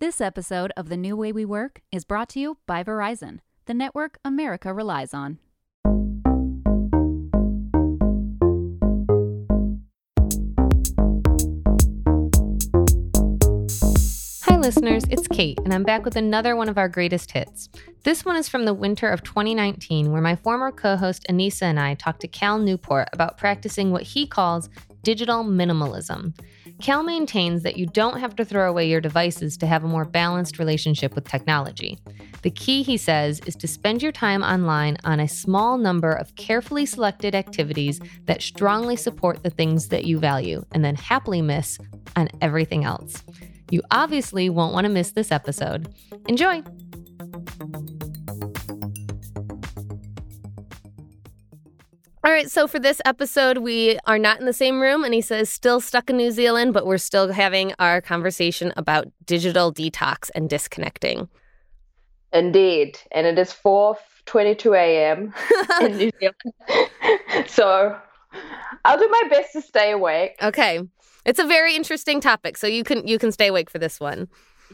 This episode of The New Way We Work is brought to you by Verizon, the network America relies on. Hi, listeners, it's Kate, and I'm back with another one of our greatest hits. This one is from the winter of 2019, where my former co host Anisa and I talked to Cal Newport about practicing what he calls digital minimalism. Cal maintains that you don't have to throw away your devices to have a more balanced relationship with technology. The key, he says, is to spend your time online on a small number of carefully selected activities that strongly support the things that you value, and then happily miss on everything else. You obviously won't want to miss this episode. Enjoy! All right, so for this episode, we are not in the same room. Anisa's still stuck in New Zealand, but we're still having our conversation about digital detox and disconnecting. Indeed. And it is 4:22 a.m. in New Zealand. so I'll do my best to stay awake. Okay. It's a very interesting topic, so you can you can stay awake for this one.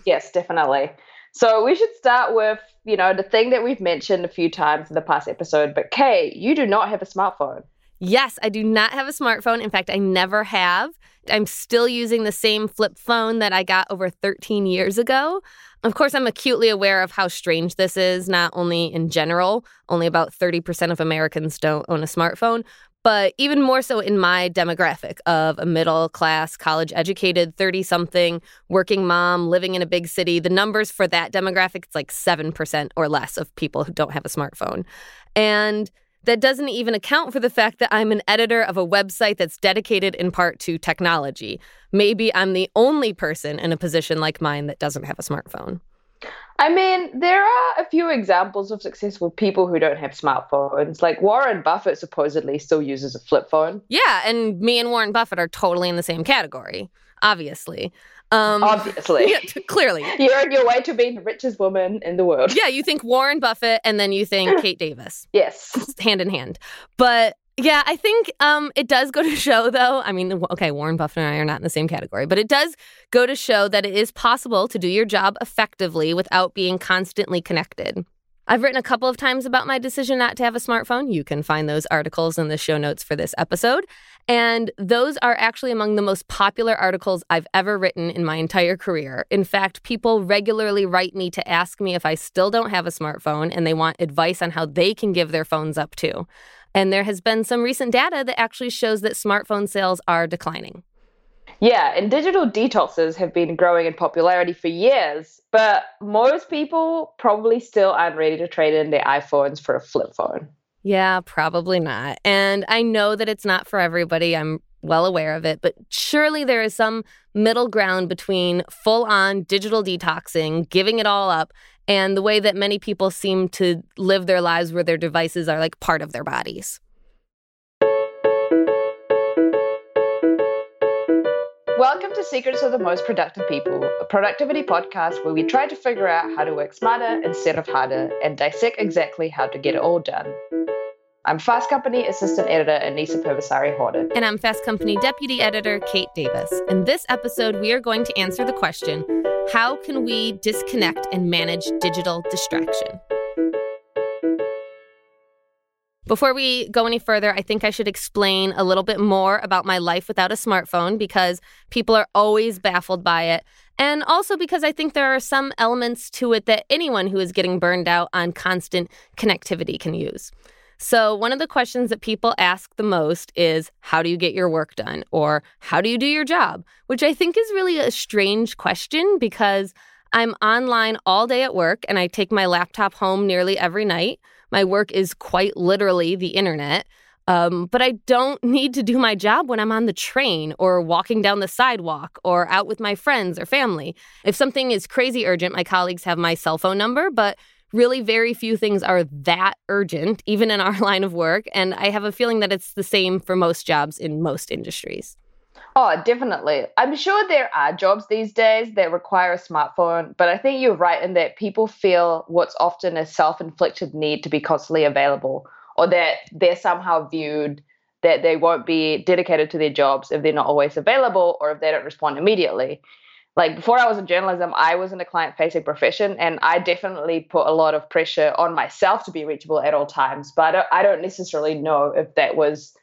Yes, definitely. So we should start with, you know, the thing that we've mentioned a few times in the past episode. But Kay, you do not have a smartphone. Yes, I do not have a smartphone. In fact, I never have. I'm still using the same flip phone that I got over 13 years ago. Of course, I'm acutely aware of how strange this is, not only in general, only about 30% of Americans don't own a smartphone, but even more so in my demographic of a middle class, college educated, 30 something working mom living in a big city. The numbers for that demographic, it's like 7% or less of people who don't have a smartphone. And that doesn't even account for the fact that I'm an editor of a website that's dedicated in part to technology. Maybe I'm the only person in a position like mine that doesn't have a smartphone. I mean, there are a few examples of successful people who don't have smartphones. Like Warren Buffett supposedly still uses a flip phone. Yeah, and me and Warren Buffett are totally in the same category, obviously. Um, Obviously. Yeah, t- clearly. You're on your way to being the richest woman in the world. Yeah, you think Warren Buffett and then you think Kate Davis. Yes. hand in hand. But yeah, I think um, it does go to show, though. I mean, okay, Warren Buffett and I are not in the same category, but it does go to show that it is possible to do your job effectively without being constantly connected. I've written a couple of times about my decision not to have a smartphone. You can find those articles in the show notes for this episode. And those are actually among the most popular articles I've ever written in my entire career. In fact, people regularly write me to ask me if I still don't have a smartphone and they want advice on how they can give their phones up too. And there has been some recent data that actually shows that smartphone sales are declining. Yeah, and digital detoxes have been growing in popularity for years, but most people probably still aren't ready to trade in their iPhones for a flip phone. Yeah, probably not. And I know that it's not for everybody. I'm well aware of it, but surely there is some middle ground between full on digital detoxing, giving it all up, and the way that many people seem to live their lives where their devices are like part of their bodies. Welcome to Secrets of the Most Productive People, a productivity podcast where we try to figure out how to work smarter instead of harder and dissect exactly how to get it all done. I'm Fast Company Assistant Editor Anisa Purbasari Horton. And I'm Fast Company Deputy Editor Kate Davis. In this episode, we are going to answer the question How can we disconnect and manage digital distraction? Before we go any further, I think I should explain a little bit more about my life without a smartphone because people are always baffled by it. And also because I think there are some elements to it that anyone who is getting burned out on constant connectivity can use. So, one of the questions that people ask the most is how do you get your work done? Or how do you do your job? Which I think is really a strange question because I'm online all day at work and I take my laptop home nearly every night. My work is quite literally the internet. Um, but I don't need to do my job when I'm on the train or walking down the sidewalk or out with my friends or family. If something is crazy urgent, my colleagues have my cell phone number, but really very few things are that urgent, even in our line of work. And I have a feeling that it's the same for most jobs in most industries. Oh, definitely. I'm sure there are jobs these days that require a smartphone, but I think you're right in that people feel what's often a self inflicted need to be constantly available, or that they're somehow viewed that they won't be dedicated to their jobs if they're not always available or if they don't respond immediately. Like before I was in journalism, I was in a client facing profession and I definitely put a lot of pressure on myself to be reachable at all times. But I don't, necessarily know if that was,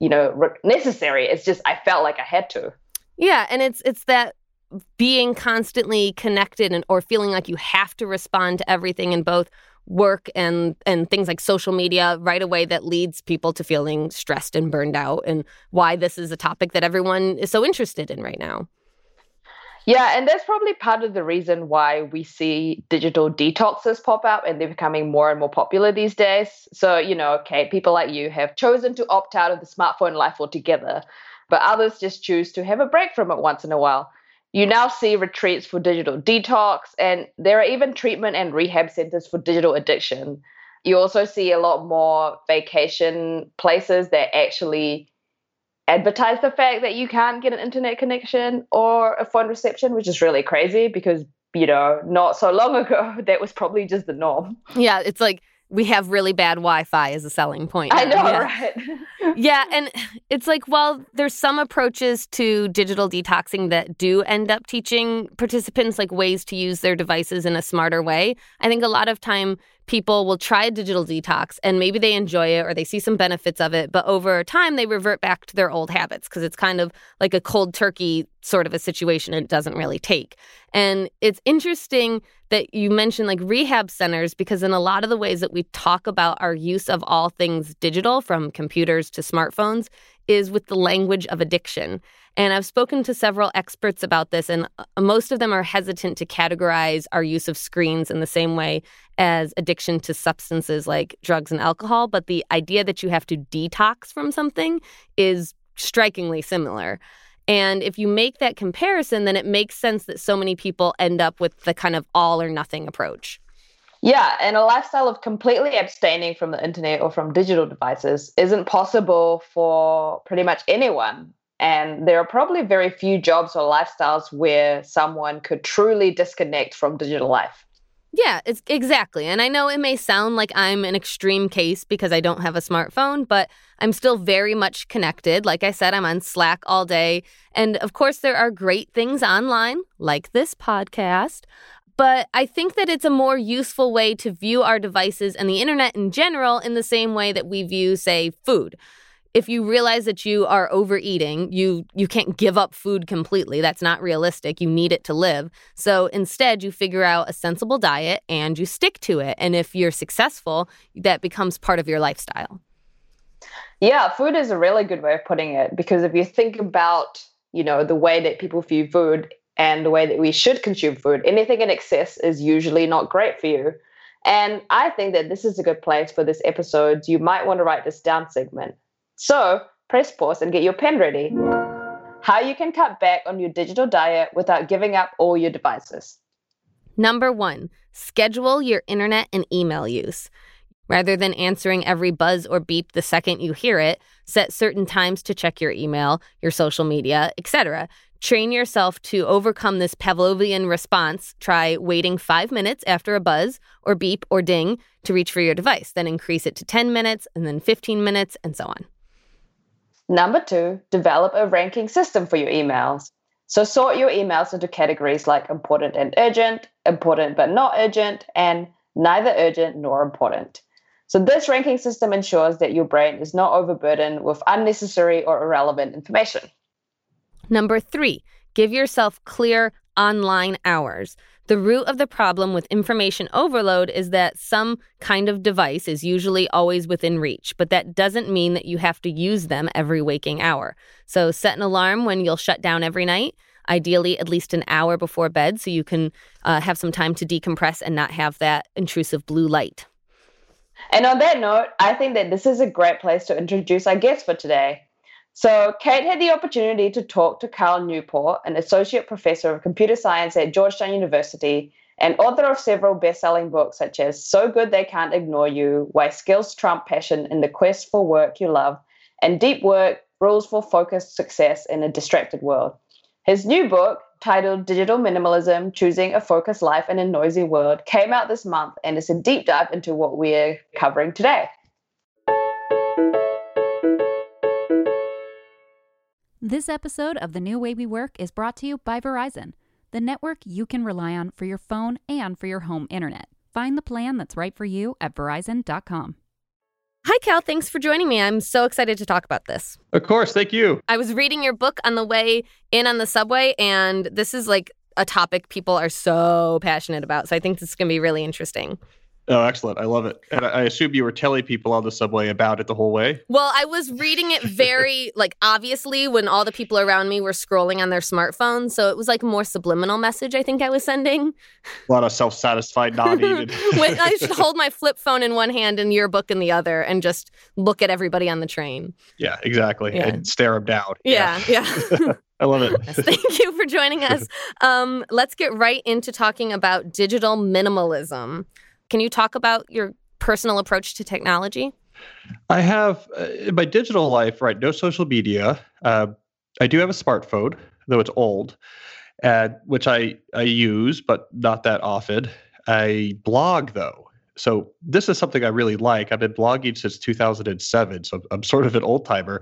you know, necessary. It's just I felt like I had to. Yeah, and it's it's that being constantly connected and or feeling like you have to respond to everything in both work and and things like social media right away that leads people to feeling stressed and burned out and why this is a topic that everyone is so interested in right now. Yeah, and that's probably part of the reason why we see digital detoxes pop up and they're becoming more and more popular these days. So, you know, okay, people like you have chosen to opt out of the smartphone life altogether, but others just choose to have a break from it once in a while. You now see retreats for digital detox, and there are even treatment and rehab centers for digital addiction. You also see a lot more vacation places that actually advertise the fact that you can't get an internet connection or a phone reception, which is really crazy because, you know, not so long ago, that was probably just the norm. Yeah, it's like we have really bad Wi-Fi as a selling point. I know, yeah. right? yeah, and it's like, well, there's some approaches to digital detoxing that do end up teaching participants like ways to use their devices in a smarter way. I think a lot of time people will try a digital detox and maybe they enjoy it or they see some benefits of it, but over time they revert back to their old habits because it's kind of like a cold turkey sort of a situation it doesn't really take. And it's interesting that you mentioned like rehab centers because in a lot of the ways that we talk about our use of all things digital from computers to smartphones is with the language of addiction. And I've spoken to several experts about this, and uh, most of them are hesitant to categorize our use of screens in the same way as addiction to substances like drugs and alcohol. But the idea that you have to detox from something is strikingly similar. And if you make that comparison, then it makes sense that so many people end up with the kind of all or nothing approach. Yeah, and a lifestyle of completely abstaining from the internet or from digital devices isn't possible for pretty much anyone. And there are probably very few jobs or lifestyles where someone could truly disconnect from digital life. Yeah, it's exactly. And I know it may sound like I'm an extreme case because I don't have a smartphone, but I'm still very much connected. Like I said, I'm on Slack all day. And of course, there are great things online, like this podcast. But I think that it's a more useful way to view our devices and the internet in general in the same way that we view, say, food. If you realize that you are overeating, you you can't give up food completely. That's not realistic. You need it to live. So instead, you figure out a sensible diet and you stick to it. And if you're successful, that becomes part of your lifestyle. Yeah, food is a really good way of putting it because if you think about, you know, the way that people view food, and the way that we should consume food. Anything in excess is usually not great for you. And I think that this is a good place for this episode. You might want to write this down segment. So press pause and get your pen ready. How you can cut back on your digital diet without giving up all your devices. Number one, schedule your internet and email use. Rather than answering every buzz or beep the second you hear it, set certain times to check your email, your social media, etc. Train yourself to overcome this Pavlovian response. Try waiting five minutes after a buzz or beep or ding to reach for your device. Then increase it to 10 minutes and then 15 minutes and so on. Number two, develop a ranking system for your emails. So sort your emails into categories like important and urgent, important but not urgent, and neither urgent nor important. So this ranking system ensures that your brain is not overburdened with unnecessary or irrelevant information. Number three, give yourself clear online hours. The root of the problem with information overload is that some kind of device is usually always within reach, but that doesn't mean that you have to use them every waking hour. So set an alarm when you'll shut down every night, ideally at least an hour before bed, so you can uh, have some time to decompress and not have that intrusive blue light. And on that note, I think that this is a great place to introduce our guest for today. So, Kate had the opportunity to talk to Cal Newport, an associate professor of computer science at Georgetown University and author of several best selling books such as So Good They Can't Ignore You, Why Skills Trump Passion in the Quest for Work You Love, and Deep Work Rules for Focused Success in a Distracted World. His new book, titled Digital Minimalism Choosing a Focused Life in a Noisy World, came out this month and is a deep dive into what we're covering today. This episode of The New Way We Work is brought to you by Verizon. the network you can rely on for your phone and for your home internet. Find the plan that's right for you at verizon.com. Hi, Cal. Thanks for joining me. I'm so excited to talk about this. Of course. Thank you. I was reading your book on the way in on the subway, and this is like a topic people are so passionate about. So I think this is going to be really interesting. Oh, excellent. I love it. And I assume you were telling people on the subway about it the whole way. Well, I was reading it very, like, obviously when all the people around me were scrolling on their smartphones. So it was like a more subliminal message, I think I was sending. A lot of self satisfied nodding. when I should hold my flip phone in one hand and your book in the other and just look at everybody on the train. Yeah, exactly. Yeah. And stare them down. Yeah, yeah. yeah. I love it. Thank you for joining us. Um, let's get right into talking about digital minimalism. Can you talk about your personal approach to technology? I have uh, in my digital life, right? No social media. Uh, I do have a smartphone, though it's old, uh, which I I use, but not that often. I blog though, so this is something I really like. I've been blogging since 2007, so I'm sort of an old timer,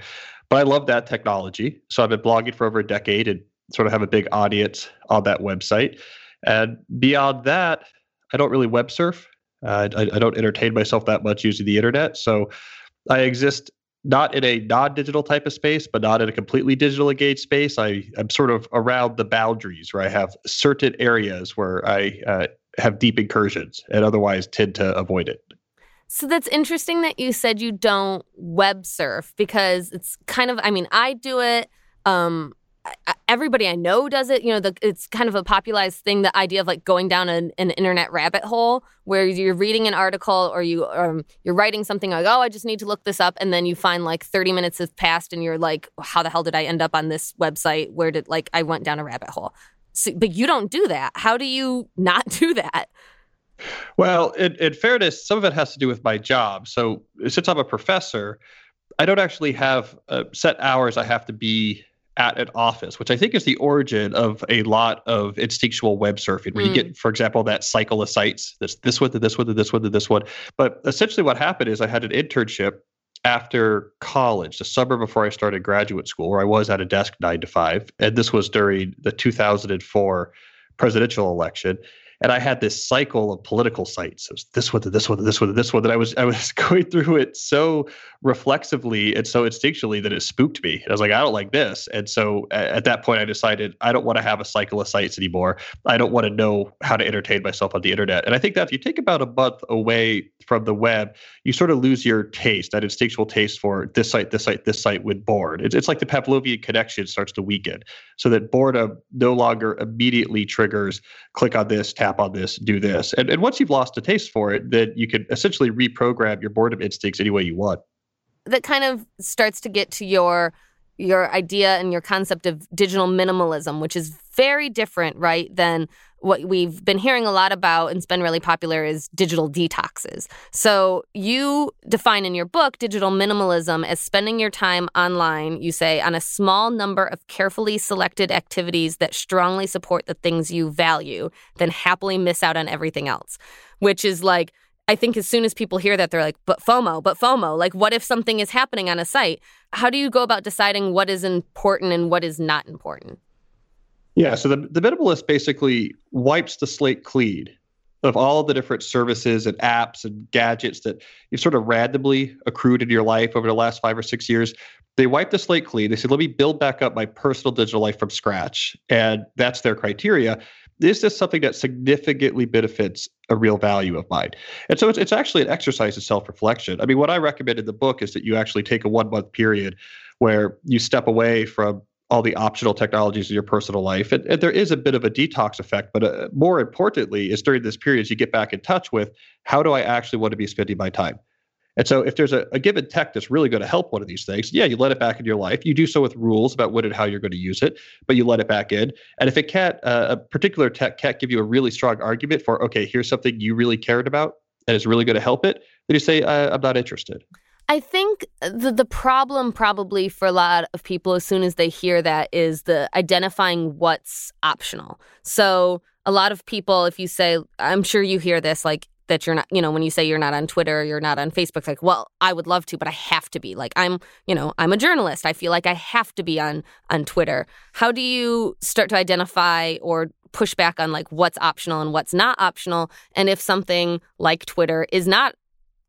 but I love that technology. So I've been blogging for over a decade and sort of have a big audience on that website. And beyond that, I don't really web surf. Uh, I, I, don't entertain myself that much using the internet. So I exist not in a non-digital type of space, but not in a completely digital engaged space. I, I'm sort of around the boundaries where I have certain areas where I uh, have deep incursions and otherwise tend to avoid it. So that's interesting that you said you don't web surf because it's kind of, I mean, I do it. Um, everybody I know does it. You know, the, it's kind of a popularized thing. The idea of like going down an, an internet rabbit hole where you're reading an article or you um, you're writing something like, oh, I just need to look this up, and then you find like 30 minutes have passed, and you're like, how the hell did I end up on this website? Where did like I went down a rabbit hole? So, but you don't do that. How do you not do that? Well, in, fairness, some of it has to do with my job. So since I'm a professor, I don't actually have uh, set hours I have to be at an office, which I think is the origin of a lot of instinctual web surfing, where mm. you get, for example, that cycle of sites, this this one to this one to this one to this one. But essentially, what happened is I had an internship after college, the summer before I started graduate school, where I was at a desk nine to five, and this was during the 2004 presidential election and I had this cycle of political sites. It was this one this one this one this one that I was I was going through it so reflexively and so instinctually that it spooked me. I was like, I don't like this. And so at that point, I decided I don't want to have a cycle of sites anymore. I don't want to know how to entertain myself on the internet. And I think that if you take about a month away from the web, you sort of lose your taste, that instinctual taste for this site, this site, this site when bored. It's, it's like the Pavlovian connection starts to weaken, so that boredom no longer immediately triggers click on this, tap on this, do this. And, and once you've lost a taste for it, then you can essentially reprogram your boredom instincts any way you want. That kind of starts to get to your your idea and your concept of digital minimalism, which is very different, right, than what we've been hearing a lot about and it's been really popular is digital detoxes. So you define in your book digital minimalism as spending your time online, you say, on a small number of carefully selected activities that strongly support the things you value, then happily miss out on everything else, which is like, I think as soon as people hear that, they're like, but FOMO, but FOMO. Like, what if something is happening on a site? How do you go about deciding what is important and what is not important? Yeah, so the, the list basically wipes the slate clean of all the different services and apps and gadgets that you've sort of randomly accrued in your life over the last five or six years. They wipe the slate clean. They say, let me build back up my personal digital life from scratch. And that's their criteria. Is this something that significantly benefits a real value of mine? And so it's, it's actually an exercise of self reflection. I mean, what I recommend in the book is that you actually take a one month period where you step away from all the optional technologies in your personal life. And, and there is a bit of a detox effect, but uh, more importantly, is during this period, you get back in touch with how do I actually want to be spending my time? And so, if there's a, a given tech that's really going to help one of these things, yeah, you let it back in your life. You do so with rules about what and how you're going to use it, but you let it back in. And if it can't, uh, a particular tech can't give you a really strong argument for, okay, here's something you really cared about and is really going to help it, then you say, I'm not interested. I think the the problem probably for a lot of people as soon as they hear that is the identifying what's optional. So a lot of people if you say I'm sure you hear this like that you're not, you know, when you say you're not on Twitter, you're not on Facebook, like, well, I would love to, but I have to be. Like I'm, you know, I'm a journalist. I feel like I have to be on on Twitter. How do you start to identify or push back on like what's optional and what's not optional? And if something like Twitter is not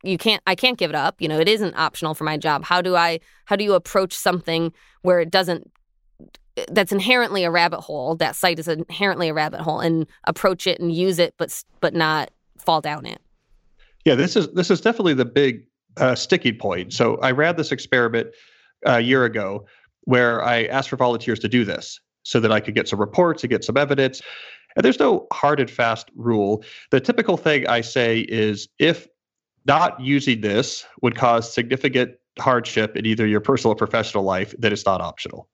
you can't I can't give it up, you know, it isn't optional for my job. How do I how do you approach something where it doesn't that's inherently a rabbit hole. That site is inherently a rabbit hole, and approach it and use it, but but not fall down it. Yeah, this is this is definitely the big uh, sticking point. So I ran this experiment uh, a year ago where I asked for volunteers to do this so that I could get some reports and get some evidence. And there's no hard and fast rule. The typical thing I say is if not using this would cause significant hardship in either your personal or professional life, then it's not optional.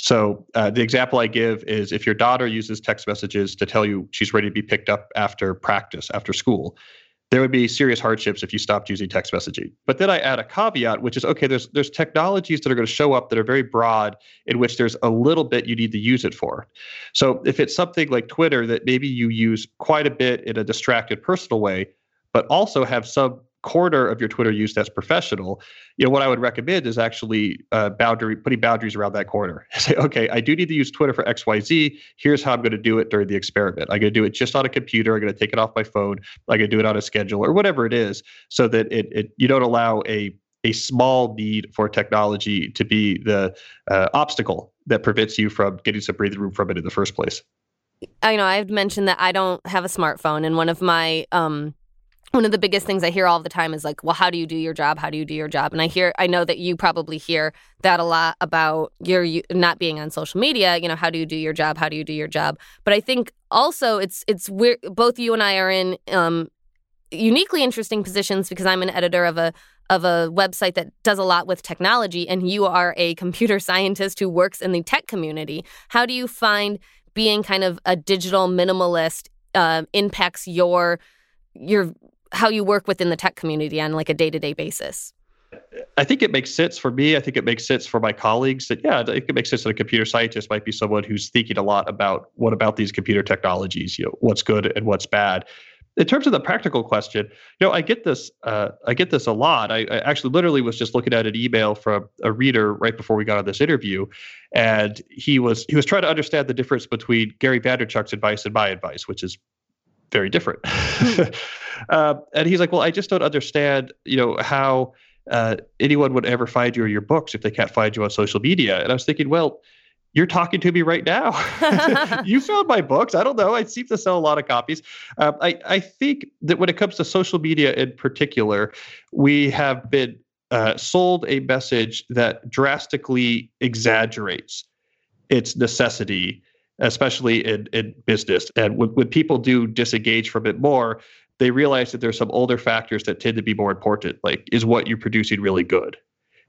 So uh, the example I give is if your daughter uses text messages to tell you she's ready to be picked up after practice, after school, there would be serious hardships if you stopped using text messaging. But then I add a caveat, which is okay, there's there's technologies that are going to show up that are very broad, in which there's a little bit you need to use it for. So if it's something like Twitter that maybe you use quite a bit in a distracted personal way, but also have some quarter of your Twitter use that's professional, you know, what I would recommend is actually uh, boundary putting boundaries around that corner. Say, okay, I do need to use Twitter for X, Y, Z. Here's how I'm going to do it during the experiment. I'm going to do it just on a computer. I'm going to take it off my phone. I'm going to do it on a schedule or whatever it is, so that it, it you don't allow a a small need for technology to be the uh, obstacle that prevents you from getting some breathing room from it in the first place. I know I've mentioned that I don't have a smartphone, and one of my um, one of the biggest things I hear all the time is like, well, how do you do your job? How do you do your job? And I hear, I know that you probably hear that a lot about your not being on social media. You know, how do you do your job? How do you do your job? But I think also it's it's weird. Both you and I are in um, uniquely interesting positions because I'm an editor of a of a website that does a lot with technology, and you are a computer scientist who works in the tech community. How do you find being kind of a digital minimalist uh, impacts your your how you work within the tech community on like a day-to-day basis I think it makes sense for me. I think it makes sense for my colleagues that, yeah, it makes sense that a computer scientist might be someone who's thinking a lot about what about these computer technologies, you know, what's good and what's bad. In terms of the practical question, you know, I get this, uh, I get this a lot. I, I, actually literally was just looking at an email from a reader right before we got on this interview, and he was he was trying to understand the difference between Gary Vaynerchuk's advice and my advice, which is very different. Hmm. uh, and he's like, well, I just don't understand, you know, how uh, anyone would ever find you or your books if they can't find you on social media. And I was thinking, well, you're talking to me right now. you found my books. I don't know. I seem to sell a lot of copies. Um, I, I think that when it comes to social media in particular, we have been uh, sold a message that drastically exaggerates its necessity especially in, in business. And when, when people do disengage from it more, they realize that there's some older factors that tend to be more important. Like, is what you're producing really good?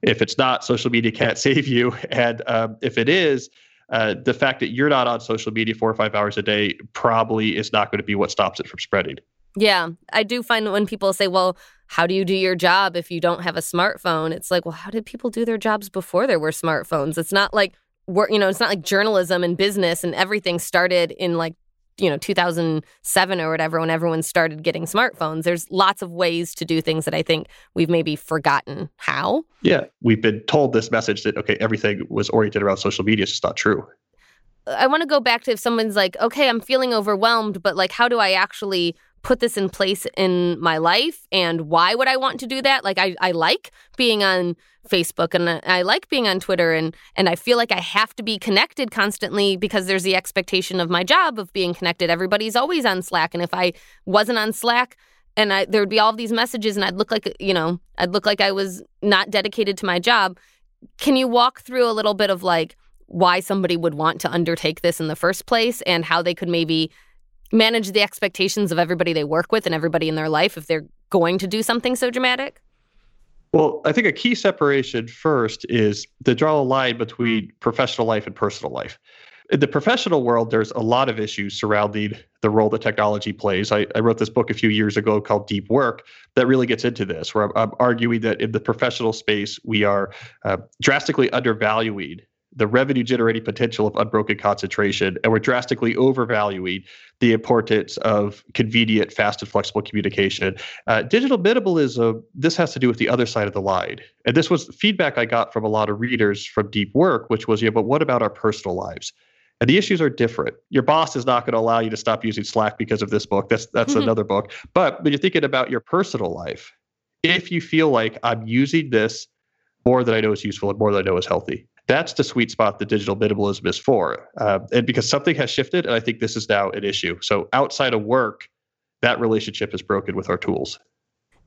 If it's not, social media can't save you. And um, if it is, uh, the fact that you're not on social media four or five hours a day probably is not going to be what stops it from spreading. Yeah, I do find when people say, well, how do you do your job if you don't have a smartphone? It's like, well, how did people do their jobs before there were smartphones? It's not like work, you know, it's not like journalism and business and everything started in like, you know, 2007 or whatever when everyone started getting smartphones. There's lots of ways to do things that I think we've maybe forgotten how. Yeah. We've been told this message that, okay, everything was oriented around social media. It's just not true. I want to go back to if someone's like, okay, I'm feeling overwhelmed, but like, how do I actually put this in place in my life and why would I want to do that? Like I, I like being on Facebook and I like being on Twitter and and I feel like I have to be connected constantly because there's the expectation of my job of being connected. Everybody's always on Slack and if I wasn't on Slack and I there would be all these messages and I'd look like you know, I'd look like I was not dedicated to my job. Can you walk through a little bit of like why somebody would want to undertake this in the first place and how they could maybe manage the expectations of everybody they work with and everybody in their life if they're going to do something so dramatic? Well, I think a key separation first is to draw a line between professional life and personal life. In the professional world, there's a lot of issues surrounding the role that technology plays. I, I wrote this book a few years ago called Deep Work that really gets into this, where I'm, I'm arguing that in the professional space, we are uh, drastically undervaluing the revenue generating potential of unbroken concentration, and we're drastically overvaluing the importance of convenient, fast, and flexible communication. Uh, digital minimalism, this has to do with the other side of the line. And this was feedback I got from a lot of readers from Deep Work, which was, yeah, but what about our personal lives? And the issues are different. Your boss is not going to allow you to stop using Slack because of this book. That's that's another book. But when you're thinking about your personal life, if you feel like I'm using this more than I know is useful and more than I know is healthy, that's the sweet spot that digital minimalism is for. Uh, and because something has shifted, and I think this is now an issue. So outside of work, that relationship is broken with our tools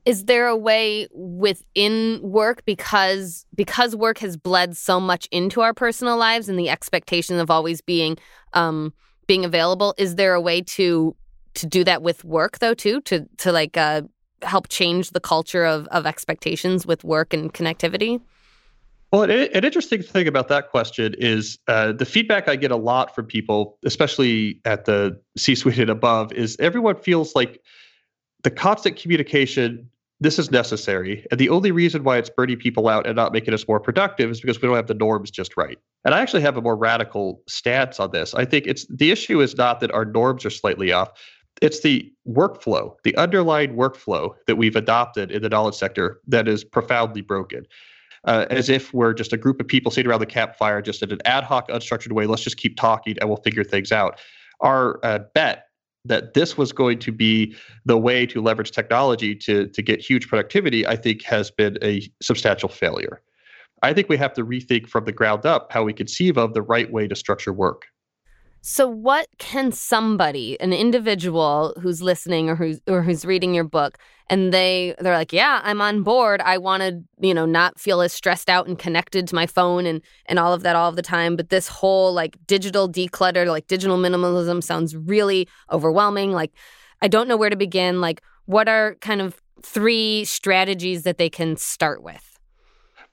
is there a way within work because because work has bled so much into our personal lives and the expectation of always being um being available is there a way to to do that with work though too to to like uh help change the culture of of expectations with work and connectivity well, an, interesting thing about that question is uh, the feedback I get a lot from people, especially at the C suite and above, is everyone feels like the constant communication this is necessary. And the only reason why it's burning people out and not making us more productive is because we don't have the norms just right. And I actually have a more radical stance on this. I think it's the issue is not that our norms are slightly off. It's the workflow, the underlying workflow that we've adopted in the knowledge sector that is profoundly broken. Uh, as if we're just a group of people sitting around the campfire, just in an ad hoc, unstructured way. Let's just keep talking and we'll figure things out. Our uh, bet that this was going to be the way to leverage technology to, to get huge productivity, I think has been a substantial failure. I think we have to rethink from the ground up how we conceive of the right way to structure work. So what can somebody, an individual who's listening or who's or who's reading your book and they they're like, "Yeah, I'm on board. I want to, you know, not feel as stressed out and connected to my phone and and all of that all of the time, but this whole like digital declutter, like digital minimalism sounds really overwhelming. Like I don't know where to begin. Like what are kind of three strategies that they can start with?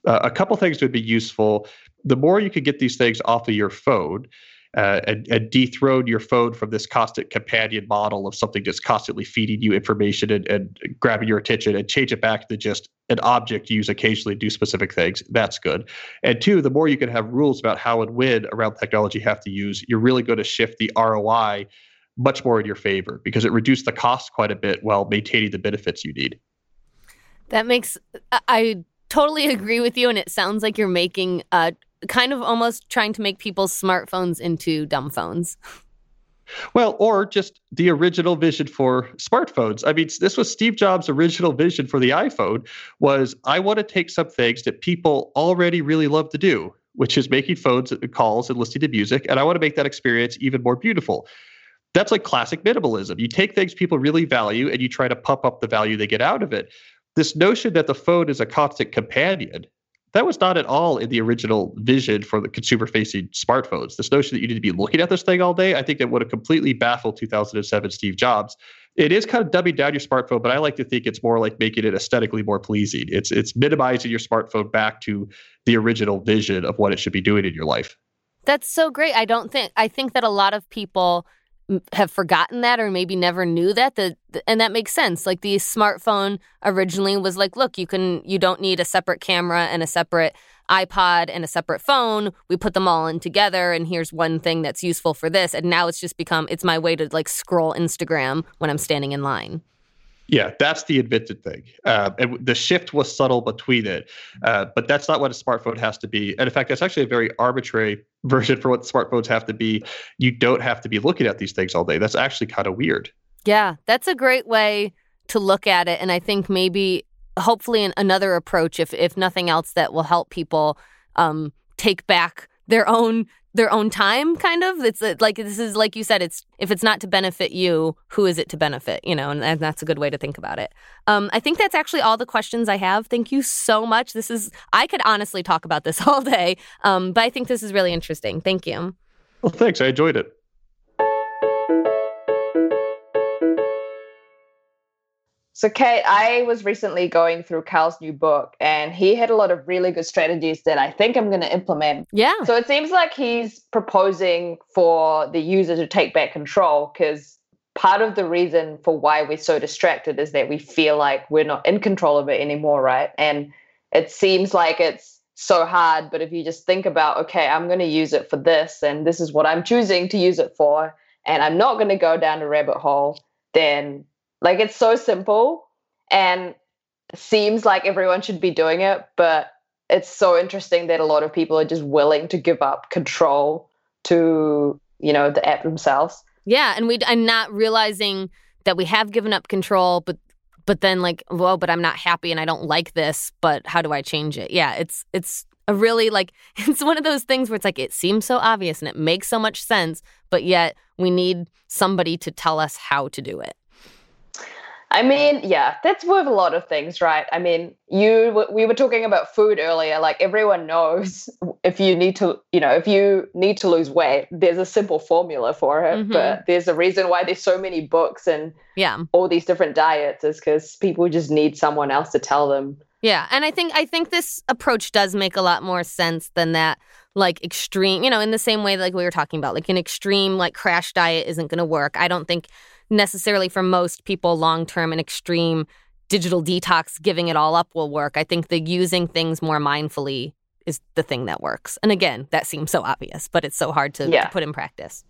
Uh, a couple things would be useful. The more you could get these things off of your phone, uh, and, and, dethrone your phone from this constant companion model of something that's constantly feeding you information and, and, grabbing your attention and change it back to just an object you use occasionally to do specific things. That's good. And two, the more you can have rules about how and when around technology you have to use, you're really going to shift the ROI much more in your favor because it reduced the cost quite a bit while maintaining the benefits you need. That makes I totally agree with you, and it sounds like you're making a kind of almost trying to make people's smartphones into dumb phones. Well, or just the original vision for smartphones. I mean, this was Steve Jobs' original vision for the iPhone was I want to take some things that people already really love to do, which is making phones uh, calls and listening to music, and I want to make that experience even more beautiful. That's like classic minimalism. You take things people really value and you try to pump up the value they get out of it. This notion that the phone is a constant companion that was not at all in the original vision for the consumer facing smartphones. This notion that you need to be looking at this thing all day, I think that would have completely baffled 2007 Steve Jobs. It is kind of dumbing down your smartphone, but I like to think it's more like making it aesthetically more pleasing. It's it's minimizing your smartphone back to the original vision of what it should be doing in your life. That's so great. I don't think I think that a lot of people have forgotten that or maybe never knew that the and that makes sense. Like the smartphone originally was like look you can you don't need a separate camera and a separate iPod and a separate phone. We put them all in together and here's one thing that's useful for this. And now it's just become it's my way to like scroll Instagram when I'm standing in line yeah, that's the invented thing. Uh, and the shift was subtle between it, uh, but that's not what a smartphone has to be. And in fact, that's actually a very arbitrary version for what smartphones have to be. You don't have to be looking at these things all day. That's actually kind of weird. Yeah, that's a great way to look at it. And I think maybe, hopefully, another approach, if if nothing else, that will help people um, take back their own their own time kind of? It's like this is like you said it's if it's not to benefit you who is it to benefit you know and, and that's a good way to think about it. Um, i think that's actually all the questions i have. Thank you so much. This is i could honestly talk about this all day um, but i think this is really interesting. Thank you. Well thanks. I enjoyed it So, Kate, I was recently going through Cal's new book, and he had a lot of really good strategies that I think I'm going to implement. Yeah. So, it seems like he's proposing for the user to take back control because part of the reason for why we're so distracted is that we feel like we're not in control of it anymore, right? And it seems like it's so hard. But if you just think about, okay, I'm going to use it for this, and this is what I'm choosing to use it for, and I'm not going to go down a rabbit hole, then like it's so simple and seems like everyone should be doing it. But it's so interesting that a lot of people are just willing to give up control to, you know, the app themselves. Yeah. And we, I'm not realizing that we have given up control, but but then like well but i'm not happy and i don't like this but how do i change it yeah it's it's a really like it's one of those things where it's like it seems so obvious and it makes so much sense but yet we need somebody to tell us how to do it I mean, yeah, that's with a lot of things, right? I mean, you we were talking about food earlier. Like everyone knows, if you need to, you know, if you need to lose weight, there's a simple formula for it. Mm-hmm. But there's a reason why there's so many books and yeah, all these different diets is because people just need someone else to tell them. Yeah, and I think I think this approach does make a lot more sense than that like extreme, you know, in the same way like we were talking about, like an extreme like crash diet isn't going to work. I don't think necessarily for most people long term and extreme digital detox giving it all up will work. I think the using things more mindfully is the thing that works. And again, that seems so obvious, but it's so hard to, yeah. to put in practice.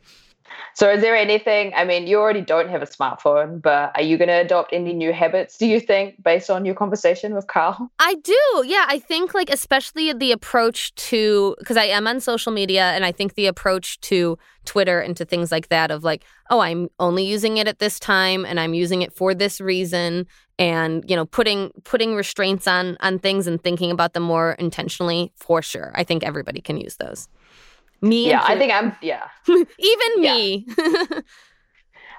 So, is there anything? I mean, you already don't have a smartphone, but are you going to adopt any new habits, do you think, based on your conversation with Cal? I do. Yeah. I think, like, especially the approach to, because I am on social media, and I think the approach to Twitter and to things like that of like, oh, I'm only using it at this time and I'm using it for this reason. And, you know, putting putting restraints on on things and thinking about them more intentionally for sure. I think everybody can use those. Me, yeah, I think I'm, yeah, even me.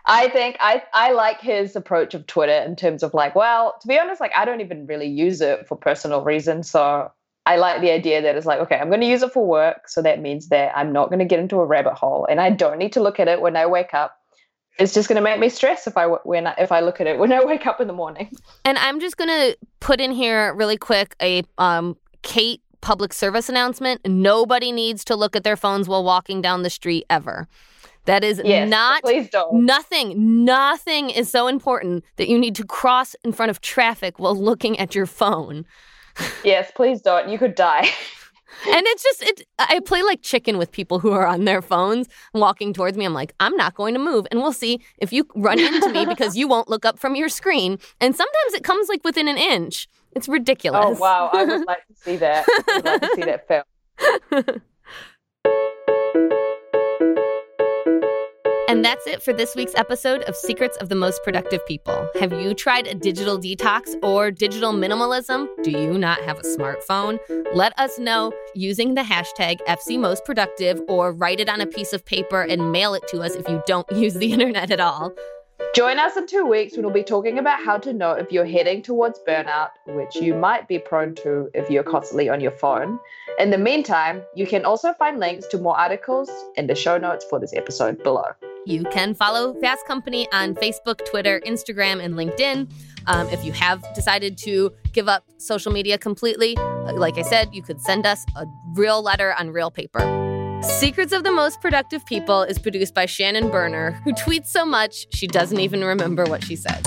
I think I I like his approach of Twitter in terms of like, well, to be honest, like I don't even really use it for personal reasons. So I like the idea that it's like, okay, I'm going to use it for work, so that means that I'm not going to get into a rabbit hole, and I don't need to look at it when I wake up. It's just going to make me stress if I when I, if I look at it when I wake up in the morning. And I'm just going to put in here really quick a um Kate public service announcement nobody needs to look at their phones while walking down the street ever. That is yes, not please don't. nothing. Nothing is so important that you need to cross in front of traffic while looking at your phone. Yes, please don't. You could die. and it's just it I play like chicken with people who are on their phones walking towards me. I'm like, I'm not going to move and we'll see if you run into me because you won't look up from your screen. And sometimes it comes like within an inch. It's oh, ridiculous. Oh wow, I would like to see that. I would like to see that film. And that's it for this week's episode of Secrets of the Most Productive People. Have you tried a digital detox or digital minimalism? Do you not have a smartphone? Let us know using the hashtag FCMostProductive or write it on a piece of paper and mail it to us if you don't use the internet at all. Join us in two weeks when we'll be talking about how to know if you're heading towards burnout, which you might be prone to if you're constantly on your phone. In the meantime, you can also find links to more articles in the show notes for this episode below. You can follow Fast Company on Facebook, Twitter, Instagram, and LinkedIn. Um, if you have decided to give up social media completely, like I said, you could send us a real letter on real paper. Secrets of the Most Productive People is produced by Shannon Berner, who tweets so much she doesn't even remember what she said.